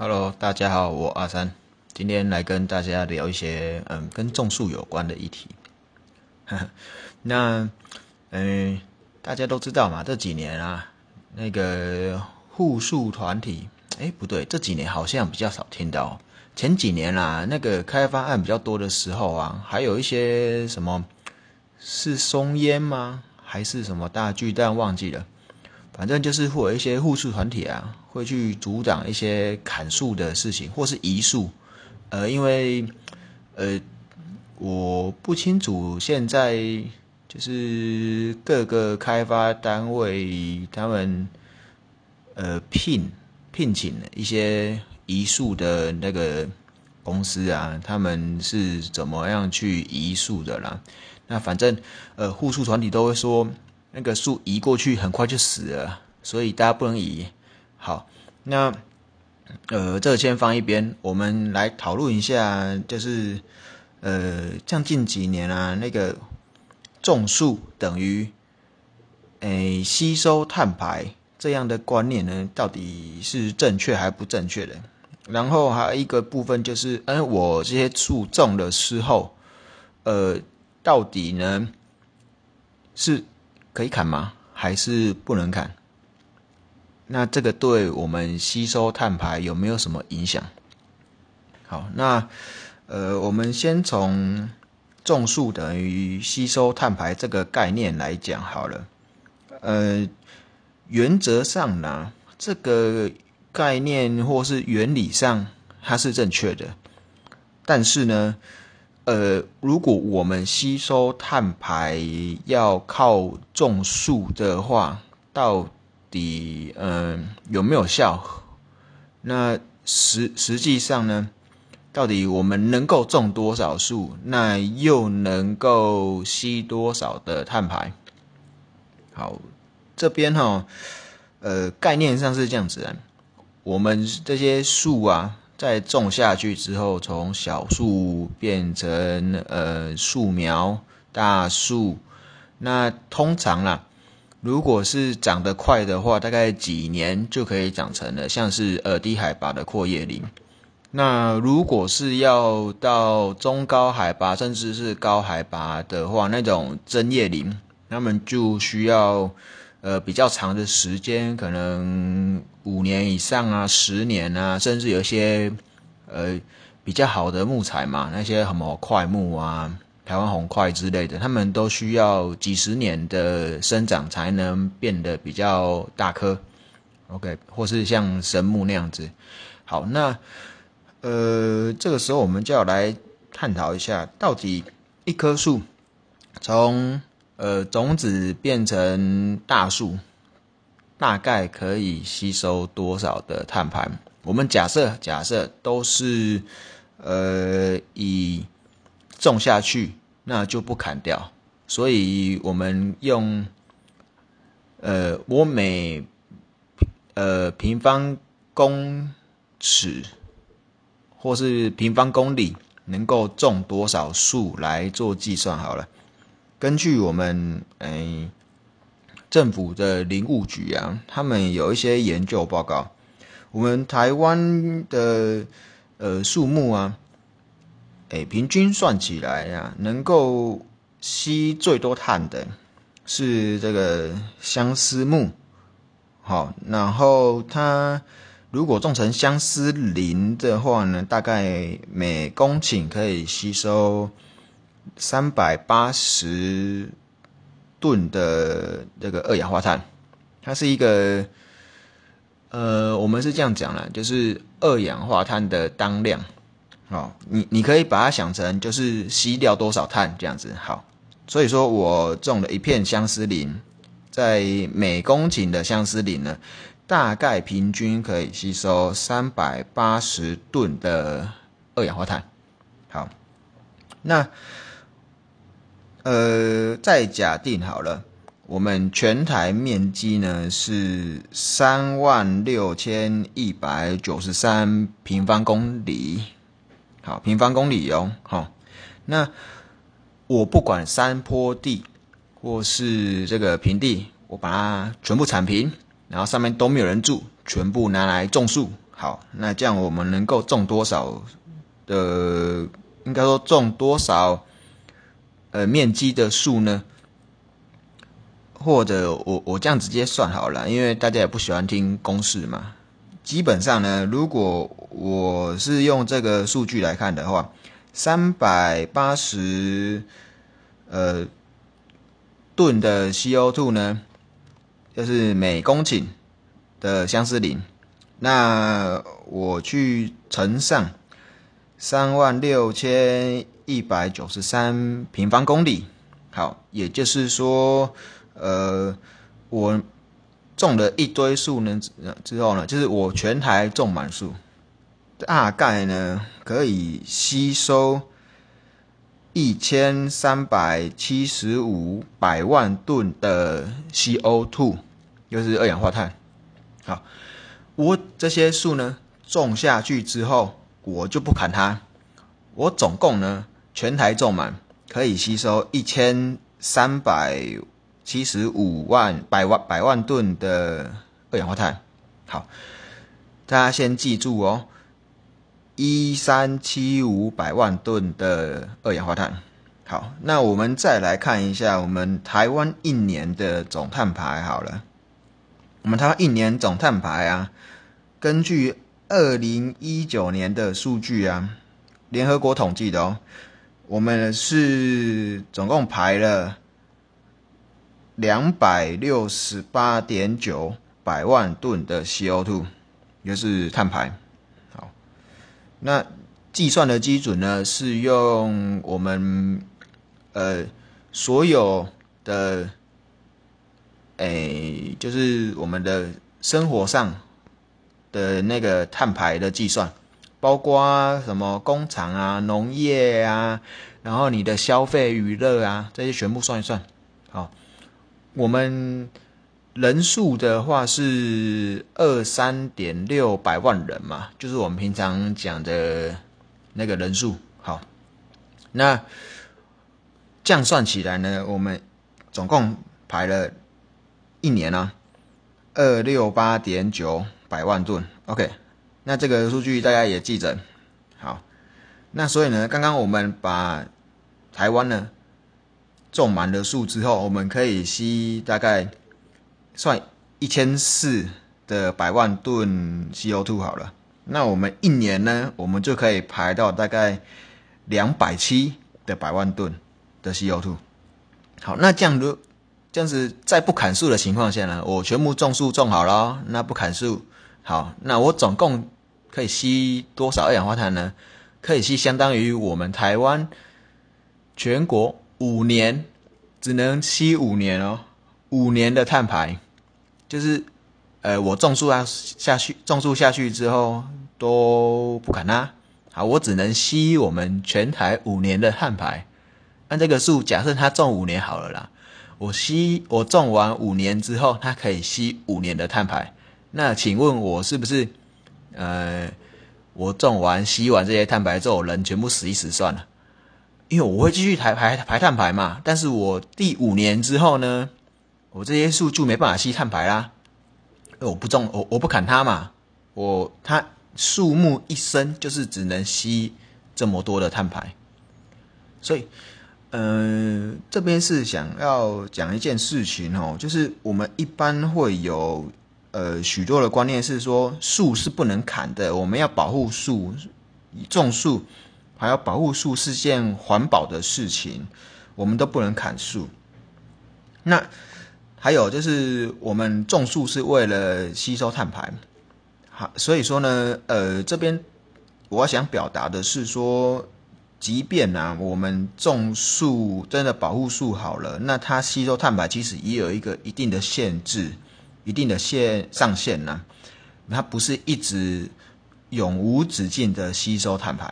Hello，大家好，我阿三，今天来跟大家聊一些嗯跟种树有关的议题。那嗯，大家都知道嘛，这几年啊，那个护树团体，哎，不对，这几年好像比较少听到。前几年啦，那个开发案比较多的时候啊，还有一些什么是松烟吗？还是什么大巨蛋？忘记了。反正就是会有一些护树团体啊，会去阻挡一些砍树的事情，或是移树。呃，因为呃，我不清楚现在就是各个开发单位他们呃聘聘请一些移树的那个公司啊，他们是怎么样去移树的啦？那反正呃护树团体都会说。那个树移过去很快就死了，所以大家不能移。好，那呃，这个先放一边，我们来讨论一下，就是呃，像近几年啊，那个种树等于诶吸收碳排这样的观念呢，到底是正确还不正确的？然后还有一个部分就是，嗯，我这些树种的时候，呃，到底呢是？可以砍吗？还是不能砍？那这个对我们吸收碳排有没有什么影响？好，那呃，我们先从种树等于吸收碳排这个概念来讲好了。呃，原则上呢，这个概念或是原理上它是正确的，但是呢。呃，如果我们吸收碳排要靠种树的话，到底嗯有没有效？那实实际上呢，到底我们能够种多少树，那又能够吸多少的碳排？好，这边哈，呃，概念上是这样子的，我们这些树啊。在种下去之后，从小树变成呃树苗、大树。那通常啦，如果是长得快的话，大概几年就可以长成了，像是呃低海拔的阔叶林。那如果是要到中高海拔，甚至是高海拔的话，那种针叶林，他们就需要。呃，比较长的时间，可能五年以上啊，十年啊，甚至有一些呃比较好的木材嘛，那些什么块木啊、台湾红块之类的，他们都需要几十年的生长才能变得比较大棵。OK，或是像神木那样子。好，那呃，这个时候我们就要来探讨一下，到底一棵树从呃，种子变成大树，大概可以吸收多少的碳排？我们假设，假设都是呃以种下去，那就不砍掉。所以我们用呃，我每呃平方公尺或是平方公里能够种多少树来做计算好了。根据我们诶政府的林务局啊，他们有一些研究报告，我们台湾的呃树木啊，诶平均算起来呀，能够吸最多碳的是这个相思木，好，然后它如果种成相思林的话呢，大概每公顷可以吸收。三百八十吨的这个二氧化碳，它是一个，呃，我们是这样讲了，就是二氧化碳的当量，好，你你可以把它想成就是吸掉多少碳这样子，好，所以说我种了一片相思林，在每公顷的相思林呢，大概平均可以吸收三百八十吨的二氧化碳，好，那。呃，再假定好了，我们全台面积呢是三万六千一百九十三平方公里，好，平方公里哦，好，那我不管山坡地或是这个平地，我把它全部铲平，然后上面都没有人住，全部拿来种树，好，那这样我们能够种多少的，应该说种多少呃面积的数呢？或者我我这样直接算好了，因为大家也不喜欢听公式嘛。基本上呢，如果我是用这个数据来看的话，三百八十呃吨的 CO2 呢，就是每公顷的相思林，那我去乘上三万六千一百九十三平方公里，好，也就是说。呃，我种了一堆树呢，之后呢，就是我全台种满树，大概呢可以吸收一千三百七十五百万吨的 CO2，就是二氧化碳。好，我这些树呢种下去之后，我就不砍它。我总共呢全台种满，可以吸收一千三百。七十五万百万百万吨的二氧化碳，好，大家先记住哦，一三七五百万吨的二氧化碳。好，那我们再来看一下我们台湾一年的总碳排。好了，我们台湾一年总碳排啊，根据二零一九年的数据啊，联合国统计的哦，我们是总共排了。两百六十八点九百万吨的 CO2，就是碳排。好，那计算的基准呢，是用我们呃所有的，诶，就是我们的生活上的那个碳排的计算，包括什么工厂啊、农业啊，然后你的消费娱乐啊，这些全部算一算，好。我们人数的话是二三点六百万人嘛，就是我们平常讲的那个人数。好，那这样算起来呢，我们总共排了一年呢，二六八点九百万吨。OK，那这个数据大家也记着。好，那所以呢，刚刚我们把台湾呢。种满了树之后，我们可以吸大概算一千四的百万吨 CO2 好了。那我们一年呢，我们就可以排到大概两百七的百万吨的 CO2。好，那这样如这样子在不砍树的情况下呢，我全部种树种好了，那不砍树，好，那我总共可以吸多少二氧化碳呢？可以吸相当于我们台湾全国。五年只能吸五年哦，五年的碳排就是，呃，我种树啊下去，种树下去之后都不砍它，好，我只能吸我们全台五年的碳排。按这个树，假设它种五年好了啦，我吸我种完五年之后，它可以吸五年的碳排。那请问我是不是，呃，我种完吸完这些碳排之后，人全部死一死算了？因为我会继续排排排碳排嘛，但是我第五年之后呢，我这些树就没办法吸碳排啦。我不种，我我不砍它嘛，我它树木一生就是只能吸这么多的碳排。所以，呃，这边是想要讲一件事情哦，就是我们一般会有呃许多的观念是说树是不能砍的，我们要保护树，种树。还要保护树是件环保的事情，我们都不能砍树。那还有就是我们种树是为了吸收碳排，好，所以说呢，呃，这边我想表达的是说，即便呢我们种树真的保护树好了，那它吸收碳排其实也有一个一定的限制，一定的限上限呢，它不是一直永无止境的吸收碳排。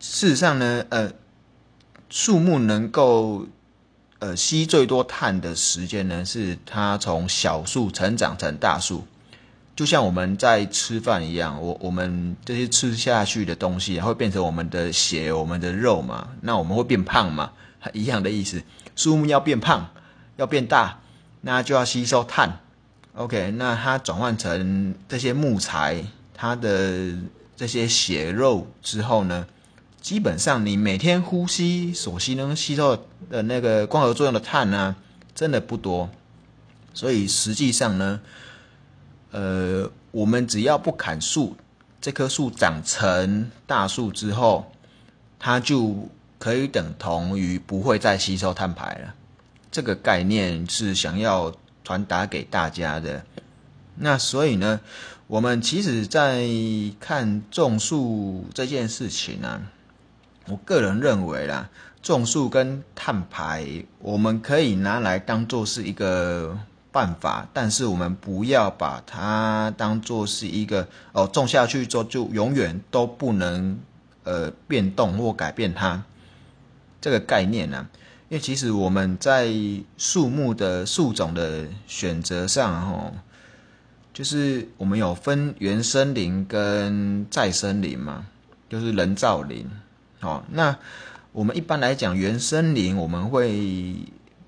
事实上呢，呃，树木能够呃吸最多碳的时间呢，是它从小树成长成大树，就像我们在吃饭一样，我我们这些吃下去的东西会变成我们的血、我们的肉嘛，那我们会变胖嘛，一样的意思。树木要变胖、要变大，那就要吸收碳。OK，那它转换成这些木材它的这些血肉之后呢，基本上你每天呼吸所吸能吸收的那个光合作用的碳呢，真的不多。所以实际上呢，呃，我们只要不砍树，这棵树长成大树之后，它就可以等同于不会再吸收碳排了。这个概念是想要传达给大家的。那所以呢，我们其实，在看种树这件事情呢，我个人认为啦，种树跟碳排，我们可以拿来当做是一个。办法，但是我们不要把它当做是一个哦，种下去之后就永远都不能呃变动或改变它这个概念呢？因为其实我们在树木的树种的选择上，哦，就是我们有分原生林跟再生林嘛，就是人造林。哦，那我们一般来讲，原生林我们会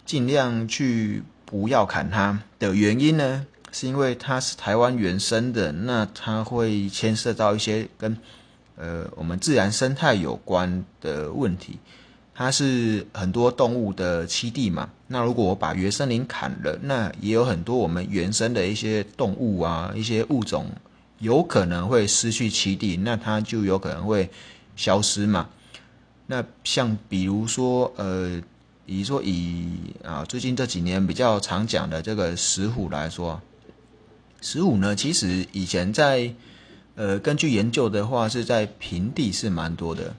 尽量去。不要砍它的原因呢，是因为它是台湾原生的，那它会牵涉到一些跟呃我们自然生态有关的问题。它是很多动物的栖地嘛，那如果我把原生林砍了，那也有很多我们原生的一些动物啊，一些物种有可能会失去栖地，那它就有可能会消失嘛。那像比如说呃。比如说以啊，最近这几年比较常讲的这个石虎来说，石虎呢，其实以前在呃，根据研究的话，是在平地是蛮多的。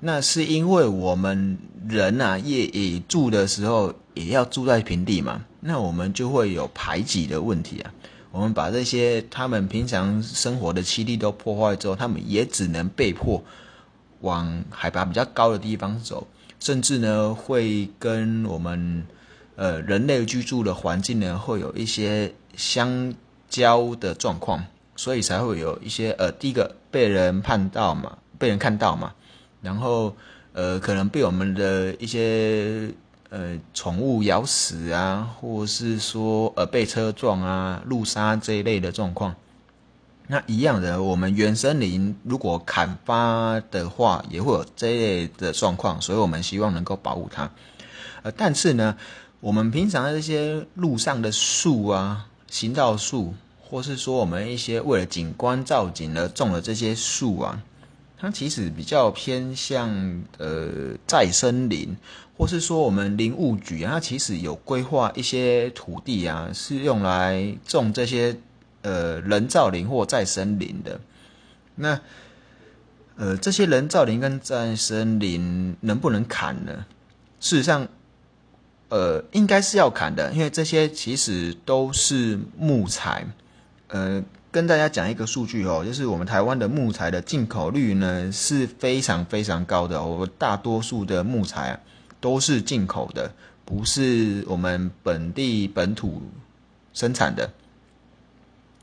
那是因为我们人啊，也也住的时候也要住在平地嘛，那我们就会有排挤的问题啊。我们把这些他们平常生活的栖地都破坏之后，他们也只能被迫往海拔比较高的地方走。甚至呢，会跟我们呃人类居住的环境呢，会有一些相交的状况，所以才会有一些呃，第一个被人看到嘛，被人看到嘛，然后呃，可能被我们的一些呃宠物咬死啊，或是说呃被车撞啊、路杀这一类的状况。那一样的，我们原森林如果砍伐的话，也会有这类的状况，所以我们希望能够保护它。呃，但是呢，我们平常的这些路上的树啊，行道树，或是说我们一些为了景观造景而种的这些树啊，它其实比较偏向呃再生林，或是说我们林务局啊，它其实有规划一些土地啊，是用来种这些。呃，人造林或再生林的，那呃，这些人造林跟再生林能不能砍呢？事实上，呃，应该是要砍的，因为这些其实都是木材。呃，跟大家讲一个数据哦，就是我们台湾的木材的进口率呢是非常非常高的，我们大多数的木材啊都是进口的，不是我们本地本土生产的。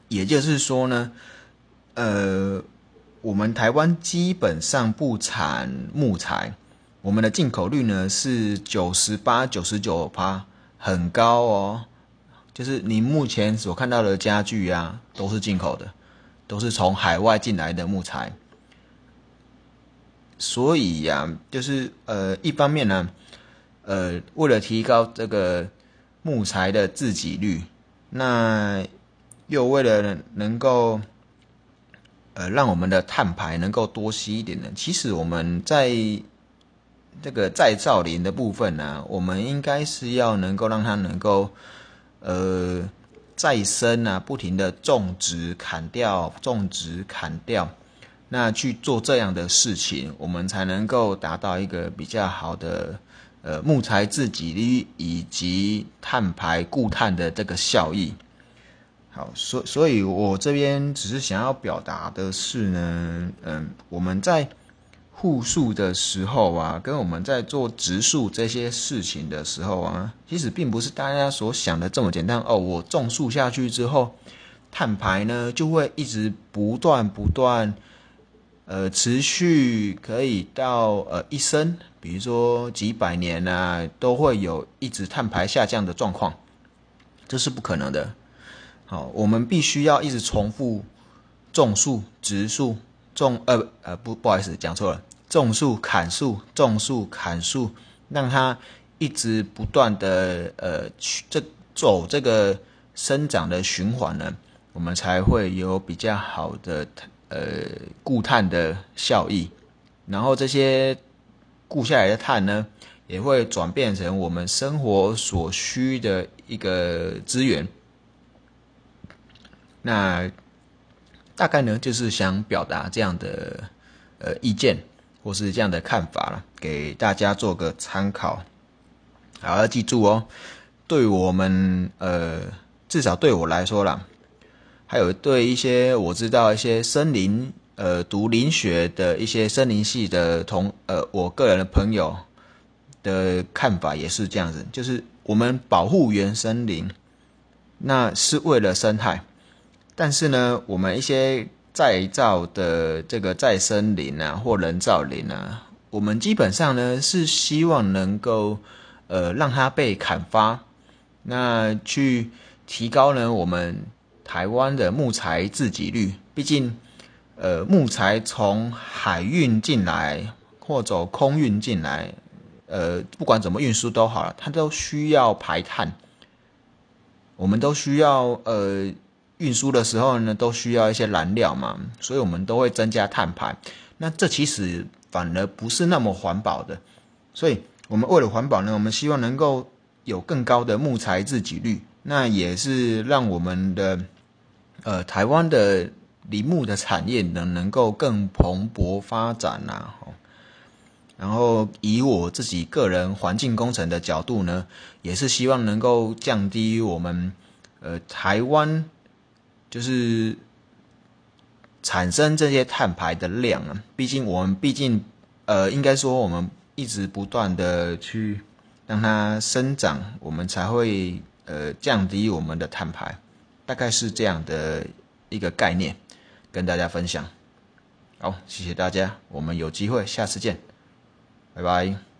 也就是说呢，呃，我们台湾基本上不产木材，我们的进口率呢是九十八、九十九趴，很高哦。就是你目前所看到的家具啊，都是进口的，都是从海外进来的木材。所以呀，就是呃，一方面呢，呃，为了提高这个木材的自给率，那。又为了能够，呃，让我们的碳排能够多吸一点呢，其实我们在这个再造林的部分呢，我们应该是要能够让它能够，呃，再生啊，不停的种植、砍掉、种植、砍掉，那去做这样的事情，我们才能够达到一个比较好的，呃，木材自给率以及碳排固碳的这个效益。好，所所以，我这边只是想要表达的是呢，嗯，我们在护树的时候啊，跟我们在做植树这些事情的时候啊，其实并不是大家所想的这么简单哦。我种树下去之后，碳排呢就会一直不断不断，呃，持续可以到呃一生，比如说几百年啊，都会有一直碳排下降的状况，这是不可能的。好，我们必须要一直重复种树、植树、种呃呃不不好意思讲错了，种树、砍树、种树、砍树，让它一直不断的呃这走这个生长的循环呢，我们才会有比较好的呃固碳的效益，然后这些固下来的碳呢。也会转变成我们生活所需的一个资源。那大概呢，就是想表达这样的呃意见，或是这样的看法了，给大家做个参考。好，要记住哦，对我们呃，至少对我来说啦，还有对一些我知道一些森林呃读林学的一些森林系的同呃我个人的朋友。的看法也是这样子，就是我们保护原森林，那是为了生态，但是呢，我们一些再造的这个再生林啊，或人造林啊，我们基本上呢是希望能够呃让它被砍伐，那去提高呢我们台湾的木材自给率，毕竟呃木材从海运进来或走空运进来。呃，不管怎么运输都好了，它都需要排碳。我们都需要呃运输的时候呢，都需要一些燃料嘛，所以我们都会增加碳排。那这其实反而不是那么环保的。所以我们为了环保呢，我们希望能够有更高的木材自给率，那也是让我们的呃台湾的林木的产业能能够更蓬勃发展呐。然后以我自己个人环境工程的角度呢，也是希望能够降低我们呃台湾就是产生这些碳排的量啊。毕竟我们毕竟呃应该说我们一直不断的去让它生长，我们才会呃降低我们的碳排。大概是这样的一个概念跟大家分享。好，谢谢大家，我们有机会下次见。拜拜。